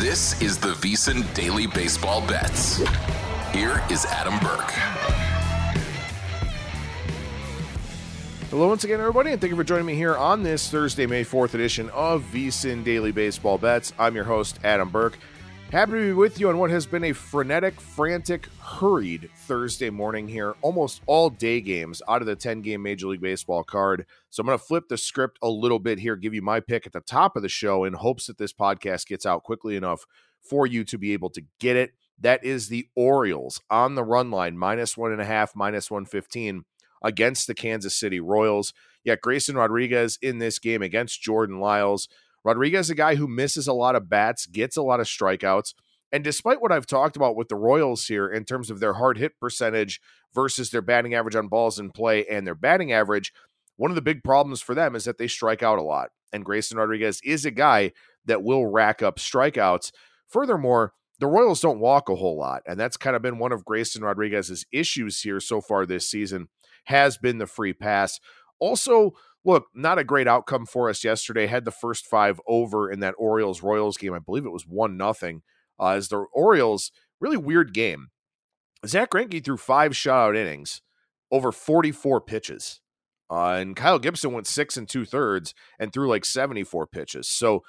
This is the VSiN Daily Baseball Bets. Here is Adam Burke. Hello once again, everybody, and thank you for joining me here on this Thursday, May 4th edition of VSiN Daily Baseball Bets. I'm your host, Adam Burke. Happy to be with you on what has been a frenetic, frantic, hurried Thursday morning here. Almost all day games out of the 10 game Major League Baseball card. So I'm going to flip the script a little bit here, give you my pick at the top of the show in hopes that this podcast gets out quickly enough for you to be able to get it. That is the Orioles on the run line, minus one and a half, minus 115 against the Kansas City Royals. Yet Grayson Rodriguez in this game against Jordan Lyles. Rodriguez a guy who misses a lot of bats, gets a lot of strikeouts. And despite what I've talked about with the Royals here in terms of their hard hit percentage versus their batting average on balls in play and their batting average, one of the big problems for them is that they strike out a lot. And Grayson Rodriguez is a guy that will rack up strikeouts. Furthermore, the Royals don't walk a whole lot. And that's kind of been one of Grayson Rodriguez's issues here so far this season has been the free pass. Also, look, not a great outcome for us yesterday. Had the first five over in that Orioles Royals game. I believe it was one nothing. Uh, as the Orioles, really weird game. Zack Greinke threw five shutout innings over 44 pitches. Uh, and Kyle Gibson went six and two thirds and threw like 74 pitches. So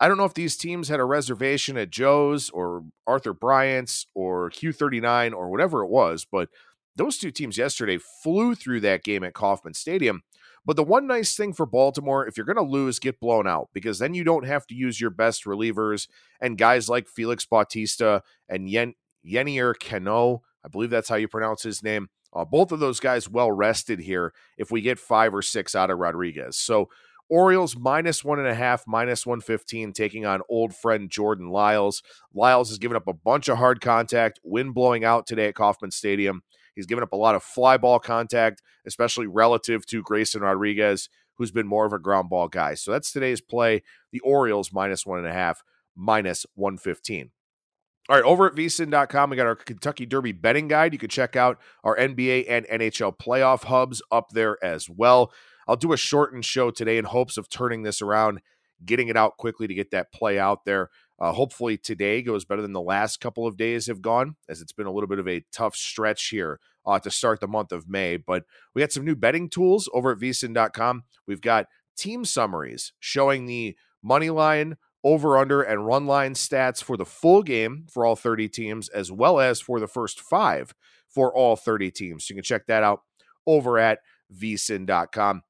I don't know if these teams had a reservation at Joe's or Arthur Bryant's or Q39 or whatever it was, but those two teams yesterday flew through that game at Kauffman Stadium. But the one nice thing for Baltimore, if you're going to lose, get blown out because then you don't have to use your best relievers and guys like Felix Bautista and Yen- Yennier Cano. I believe that's how you pronounce his name. Uh, both of those guys well rested here if we get five or six out of Rodriguez. So Orioles minus one and a half, minus 115, taking on old friend Jordan Lyles. Lyles has given up a bunch of hard contact, wind blowing out today at Kauffman Stadium. He's given up a lot of fly ball contact, especially relative to Grayson Rodriguez, who's been more of a ground ball guy. So that's today's play. The Orioles minus one and a half, minus 115. All right, over at vsin.com, we got our Kentucky Derby betting guide. You can check out our NBA and NHL playoff hubs up there as well. I'll do a shortened show today in hopes of turning this around, getting it out quickly to get that play out there. Uh, hopefully, today goes better than the last couple of days have gone, as it's been a little bit of a tough stretch here uh, to start the month of May. But we got some new betting tools over at vsin.com. We've got team summaries showing the money line, over under, and run line stats for the full game for all 30 teams, as well as for the first five for all 30 teams. So you can check that out over at vsin.com.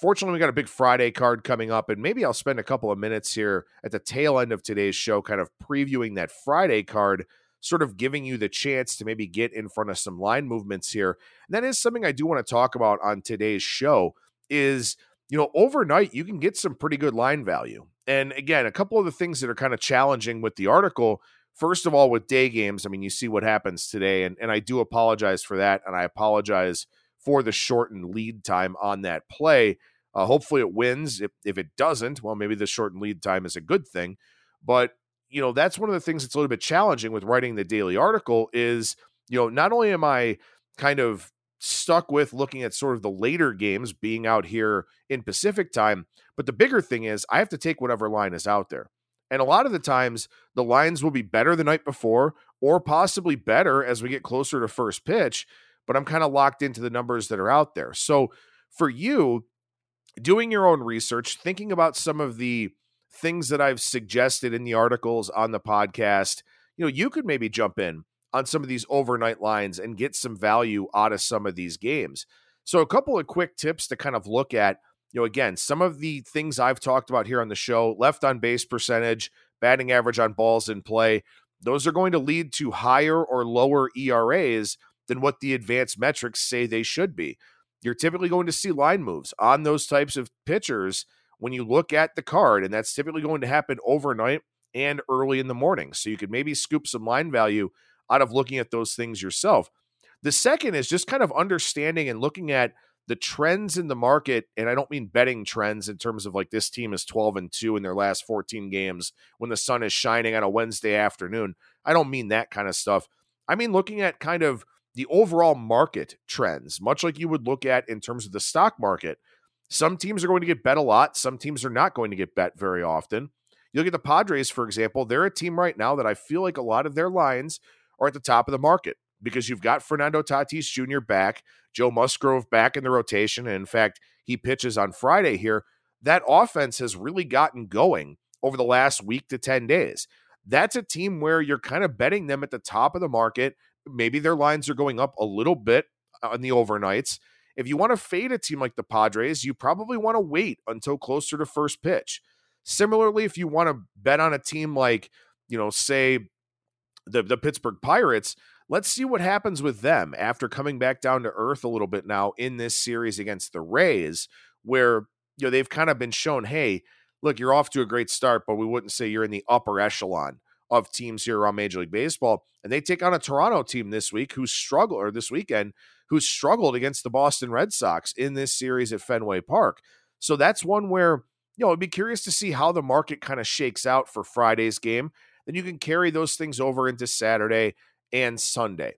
Fortunately, we got a big Friday card coming up, and maybe I'll spend a couple of minutes here at the tail end of today's show, kind of previewing that Friday card, sort of giving you the chance to maybe get in front of some line movements here. And that is something I do want to talk about on today's show. Is you know, overnight you can get some pretty good line value. And again, a couple of the things that are kind of challenging with the article. First of all, with day games, I mean, you see what happens today, and, and I do apologize for that, and I apologize for the shortened lead time on that play. Uh, hopefully it wins. If, if it doesn't, well, maybe the shortened lead time is a good thing. But, you know, that's one of the things that's a little bit challenging with writing the daily article is, you know, not only am I kind of stuck with looking at sort of the later games being out here in Pacific time, but the bigger thing is I have to take whatever line is out there. And a lot of the times the lines will be better the night before or possibly better as we get closer to first pitch, but I'm kind of locked into the numbers that are out there. So for you, doing your own research, thinking about some of the things that I've suggested in the articles on the podcast, you know, you could maybe jump in on some of these overnight lines and get some value out of some of these games. So, a couple of quick tips to kind of look at. You know, again, some of the things I've talked about here on the show left on base percentage, batting average on balls in play, those are going to lead to higher or lower ERAs than what the advanced metrics say they should be. You're typically going to see line moves on those types of pitchers when you look at the card, and that's typically going to happen overnight and early in the morning. So you could maybe scoop some line value out of looking at those things yourself. The second is just kind of understanding and looking at the trends in the market. And I don't mean betting trends in terms of like this team is 12 and 2 in their last 14 games when the sun is shining on a Wednesday afternoon. I don't mean that kind of stuff. I mean looking at kind of the overall market trends, much like you would look at in terms of the stock market. Some teams are going to get bet a lot, some teams are not going to get bet very often. You look at the Padres, for example, they're a team right now that I feel like a lot of their lines are at the top of the market because you've got Fernando Tatis Jr. back, Joe Musgrove back in the rotation. And in fact, he pitches on Friday here. That offense has really gotten going over the last week to 10 days. That's a team where you're kind of betting them at the top of the market. Maybe their lines are going up a little bit on the overnights. If you want to fade a team like the Padres, you probably want to wait until closer to first pitch. Similarly, if you want to bet on a team like, you know, say the, the Pittsburgh Pirates, let's see what happens with them after coming back down to earth a little bit now in this series against the Rays, where you know they've kind of been shown, hey, look, you're off to a great start, but we wouldn't say you're in the upper echelon of teams here around Major League Baseball. And they take on a Toronto team this week who struggled, or this weekend, who struggled against the Boston Red Sox in this series at Fenway Park. So that's one where, you know, I'd be curious to see how the market kind of shakes out for Friday's game then you can carry those things over into Saturday and Sunday.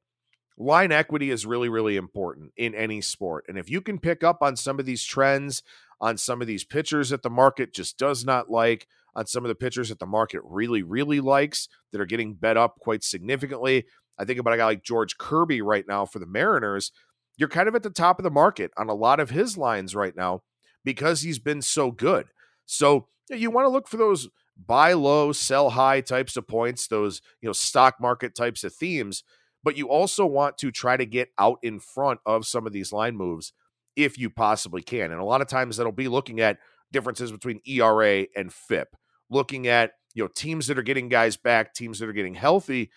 Line equity is really, really important in any sport. And if you can pick up on some of these trends, on some of these pitchers that the market just does not like, on some of the pitchers that the market really, really likes that are getting bet up quite significantly. I think about a guy like George Kirby right now for the Mariners. You're kind of at the top of the market on a lot of his lines right now because he's been so good. So you want to look for those buy low, sell high types of points, those, you know, stock market types of themes, but you also want to try to get out in front of some of these line moves if you possibly can. And a lot of times that'll be looking at differences between ERA and FIP, looking at, you know, teams that are getting guys back, teams that are getting healthy.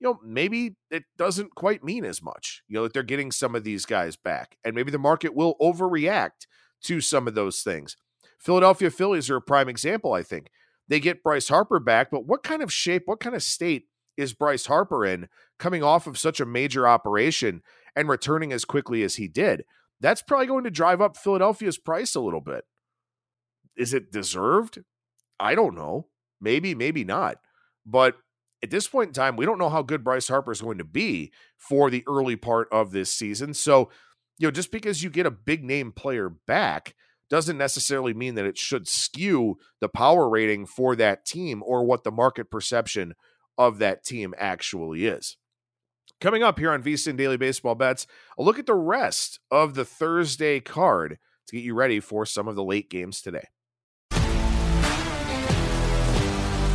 You know, maybe it doesn't quite mean as much, you know, that they're getting some of these guys back. And maybe the market will overreact to some of those things. Philadelphia Phillies are a prime example, I think. They get Bryce Harper back, but what kind of shape, what kind of state is Bryce Harper in coming off of such a major operation and returning as quickly as he did? That's probably going to drive up Philadelphia's price a little bit. Is it deserved? I don't know. Maybe, maybe not. But at this point in time, we don't know how good Bryce Harper is going to be for the early part of this season. So, you know, just because you get a big name player back doesn't necessarily mean that it should skew the power rating for that team or what the market perception of that team actually is. Coming up here on VSIN Daily Baseball Bets, a look at the rest of the Thursday card to get you ready for some of the late games today.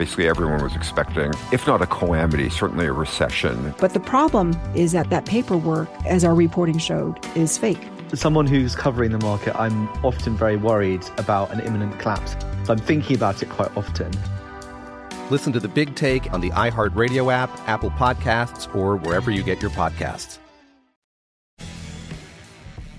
Basically, everyone was expecting, if not a calamity, certainly a recession. But the problem is that that paperwork, as our reporting showed, is fake. As someone who's covering the market, I'm often very worried about an imminent collapse. So I'm thinking about it quite often. Listen to the big take on the iHeartRadio app, Apple Podcasts, or wherever you get your podcasts.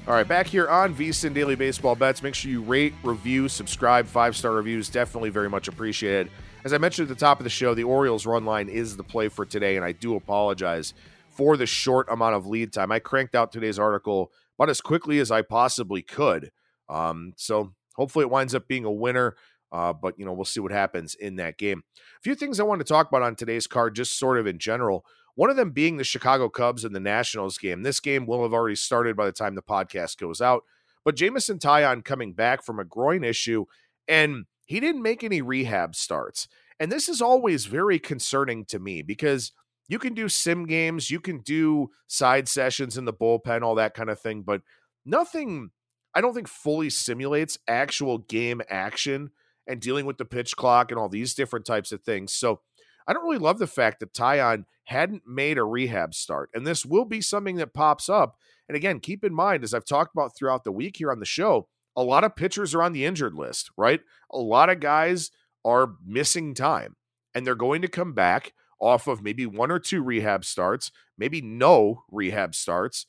All right, back here on VSIN Daily Baseball Bets. Make sure you rate, review, subscribe. Five star reviews definitely very much appreciated. As I mentioned at the top of the show, the Orioles run line is the play for today, and I do apologize for the short amount of lead time. I cranked out today's article about as quickly as I possibly could. Um, so hopefully it winds up being a winner. Uh, but you know, we'll see what happens in that game. A few things I want to talk about on today's card, just sort of in general. One of them being the Chicago Cubs and the Nationals game. This game will have already started by the time the podcast goes out. But Jameson Taillon coming back from a groin issue, and he didn't make any rehab starts. And this is always very concerning to me because you can do sim games, you can do side sessions in the bullpen, all that kind of thing, but nothing, I don't think, fully simulates actual game action and dealing with the pitch clock and all these different types of things. So I don't really love the fact that Taillon hadn't made a rehab start. And this will be something that pops up. And again, keep in mind, as I've talked about throughout the week here on the show, a lot of pitchers are on the injured list, right? A lot of guys are missing time and they're going to come back off of maybe one or two rehab starts, maybe no rehab starts.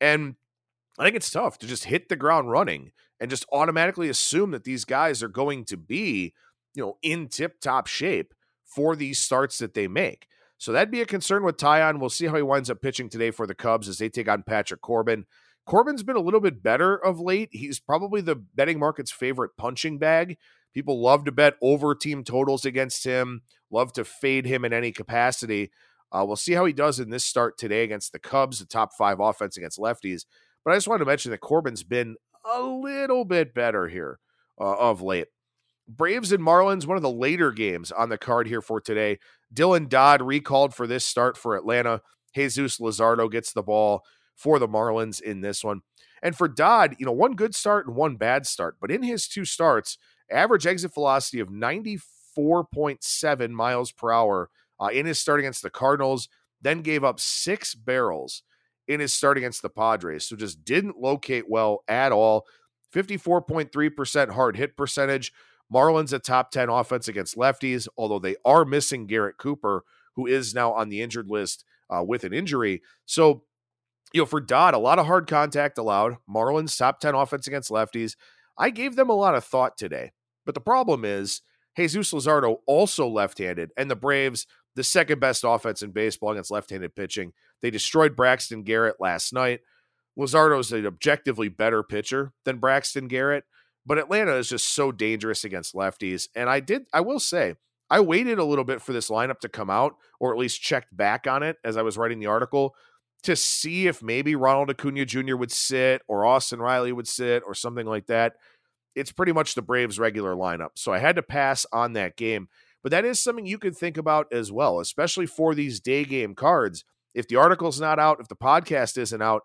And I think it's tough to just hit the ground running and just automatically assume that these guys are going to be, you know, in tip top shape for these starts that they make. So that'd be a concern with Taillon. We'll see how he winds up pitching today for the Cubs as they take on Patrick Corbin. Corbin's been a little bit better of late. He's probably the betting market's favorite punching bag. People love to bet over team totals against him, love to fade him in any capacity. Uh, we'll see how he does in this start today against the Cubs, the top five offense against lefties. But I just wanted to mention that Corbin's been a little bit better here uh, of late. Braves and Marlins, one of the later games on the card here for today. Dylan Dodd recalled for this start for Atlanta. Jesus Luzardo gets the ball for the Marlins in this one. And for Dodd, you know, one good start and one bad start. But in his two starts, average exit velocity of 94.7 miles per hour uh, in his start against the Cardinals, then gave up six barrels in his start against the Padres. So just didn't locate well at all. 54.3% hard hit percentage. Marlins a top 10 offense against lefties, although they are missing Garrett Cooper, who is now on the injured list uh, with an injury. So, you know, for Dodd, a lot of hard contact allowed. Marlins top 10 offense against lefties. I gave them a lot of thought today. But the problem is, Jesus Luzardo also left handed, and the Braves, the second best offense in baseball against left handed pitching. They destroyed Braxton Garrett last night. Luzardo's an objectively better pitcher than Braxton Garrett. But Atlanta is just so dangerous against lefties. And I did, I will say, I waited a little bit for this lineup to come out, or at least checked back on it as I was writing the article to see if maybe Ronald Acuna Jr. would sit or Austin Riley would sit or something like that. It's pretty much the Braves' regular lineup. So I had to pass on that game. But that is something you could think about as well, especially for these day game cards. If the article's not out, if the podcast isn't out,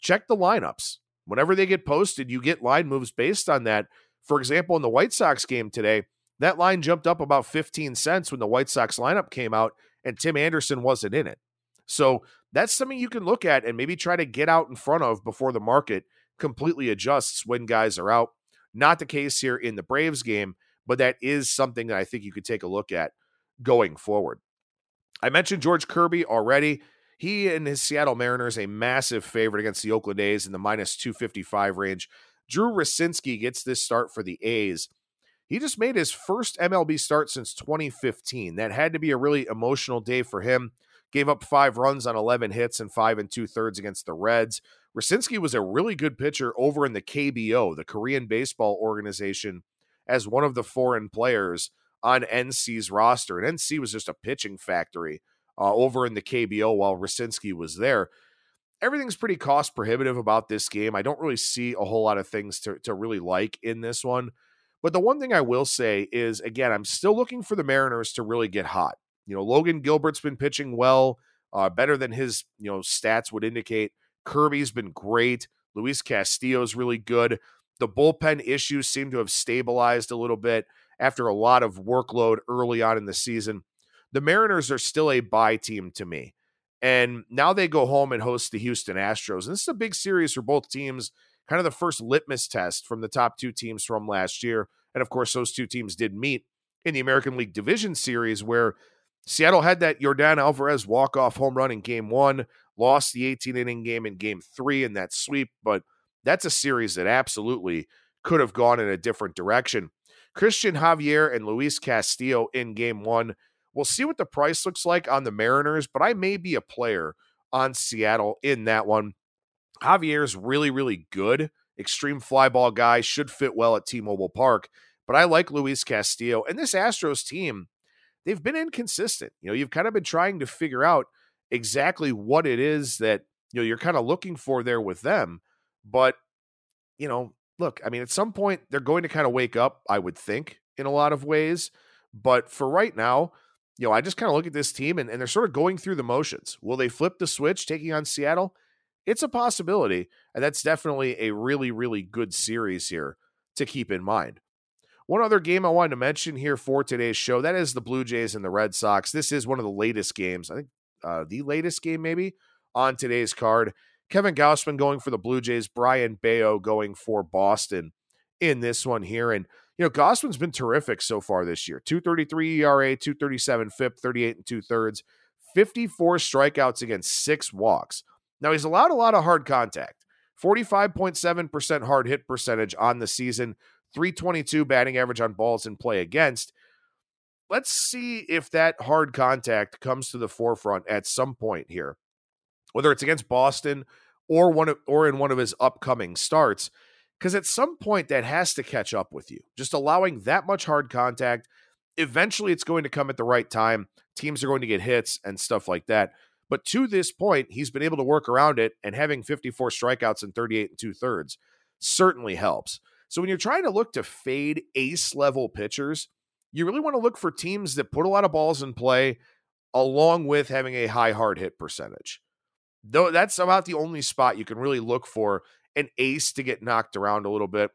check the lineups. Whenever they get posted, you get line moves based on that. For example, in the White Sox game today, that line jumped up about 15 cents when the White Sox lineup came out and Tim Anderson wasn't in it. So that's something you can look at and maybe try to get out in front of before the market completely adjusts when guys are out. Not the case here in the Braves game, but that is something that I think you could take a look at going forward. I mentioned George Kirby already. He and his Seattle Mariners, a massive favorite against the Oakland A's in the minus 255 range. Drew Rucinski gets this start for the A's. He just made his first MLB start since 2015. That had to be a really emotional day for him. Gave up five runs on 11 hits and five and two thirds against the Reds. Rucinski was a really good pitcher over in the KBO, the Korean Baseball Organization, as one of the foreign players on NC's roster. And NC was just a pitching factory uh, over in the KBO while Rucinski was there. Everything's pretty cost prohibitive about this game. I don't really see a whole lot of things to, to really like in this one. But the one thing I will say is, again, I'm still looking for the Mariners to really get hot. You know, Logan Gilbert's been pitching well, uh, better than his you know stats would indicate. Kirby's been great. Luis Castillo's really good. The bullpen issues seem to have stabilized a little bit after a lot of workload early on in the season the Mariners are still a buy team to me. And now they go home and host the Houston Astros. And this is a big series for both teams, kind of the first litmus test from the top two teams from last year. And of course, those two teams did meet in the American League Division Series where Seattle had that Yordan Alvarez walk-off home run in game one, lost the 18 inning game in game three in that sweep, but that's a series that absolutely could have gone in a different direction. Christian Javier and Luis Castillo in game one We'll see what the price looks like on the Mariners, but I may be a player on Seattle in that one. Javier's really, really good. Extreme fly ball guy, should fit well at T Mobile Park. But I like Luis Castillo. And this Astros team, they've been inconsistent. You know, you've kind of been trying to figure out exactly what it is that, you know, you're kind of looking for there with them. But, you know, look, I mean, at some point they're going to kind of wake up, I would think, in a lot of ways. But for right now, you know, I just kind of look at this team and, and they're sort of going through the motions. Will they flip the switch taking on Seattle? It's a possibility. And that's definitely a really, really good series here to keep in mind. One other game I wanted to mention here for today's show that is the Blue Jays and the Red Sox. This is one of the latest games, I think uh, the latest game maybe on today's card. Kevin Gausman going for the Blue Jays, Brayan Bello going for Boston in this one here. And you know, Gausman's been terrific so far this year 233 ERA, 237 FIP, 38 and two thirds, 54 strikeouts against six walks. Now, he's allowed a lot of hard contact 45.7% hard hit percentage on the season, 322 batting average on balls in play against. Let's see if that hard contact comes to the forefront at some point here, whether it's against Boston or one of, or in one of his upcoming starts because at some point that has to catch up with you. Just allowing that much hard contact, eventually it's going to come at the right time. Teams are going to get hits and stuff like that. But to this point, he's been able to work around it, and having 54 strikeouts and 38 and two thirds certainly helps. So when you're trying to look to fade ace level pitchers, you really want to look for teams that put a lot of balls in play along with having a high hard hit percentage. Though that's about the only spot you can really look for an ace to get knocked around a little bit.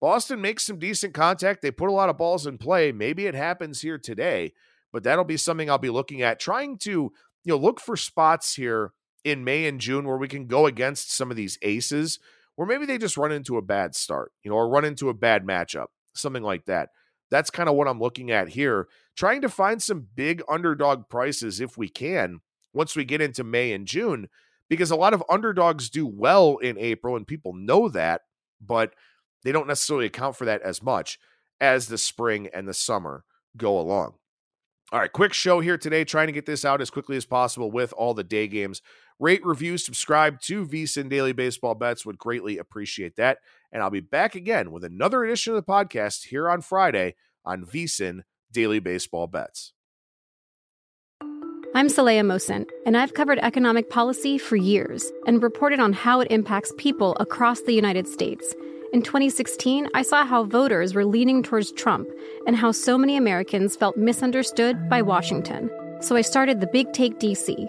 Boston makes some decent contact. They put a lot of balls in play. Maybe it happens here today, but that'll be something I'll be looking at, trying to you know look for spots here in May and June where we can go against some of these aces, where maybe they just run into a bad start, you know, or run into a bad matchup, something like that. That's kind of what I'm looking at here, trying to find some big underdog prices if we can once we get into May and June because a lot of underdogs do well in April and people know that, but they don't necessarily account for that as much as the spring and the summer go along. All right, quick show here today, trying to get this out as quickly as possible with all the day games. Rate, review, subscribe to VSIN Daily Baseball Bets. Would greatly appreciate that. And I'll be back again with another edition of the podcast here on Friday on VSIN daily baseball bets. I'm Saleha Mohsin, and I've covered economic policy for years and reported on how it impacts people across the United States. In 2016, I saw how voters were leaning towards Trump and how so many Americans felt misunderstood by Washington. So I started the Big Take DC.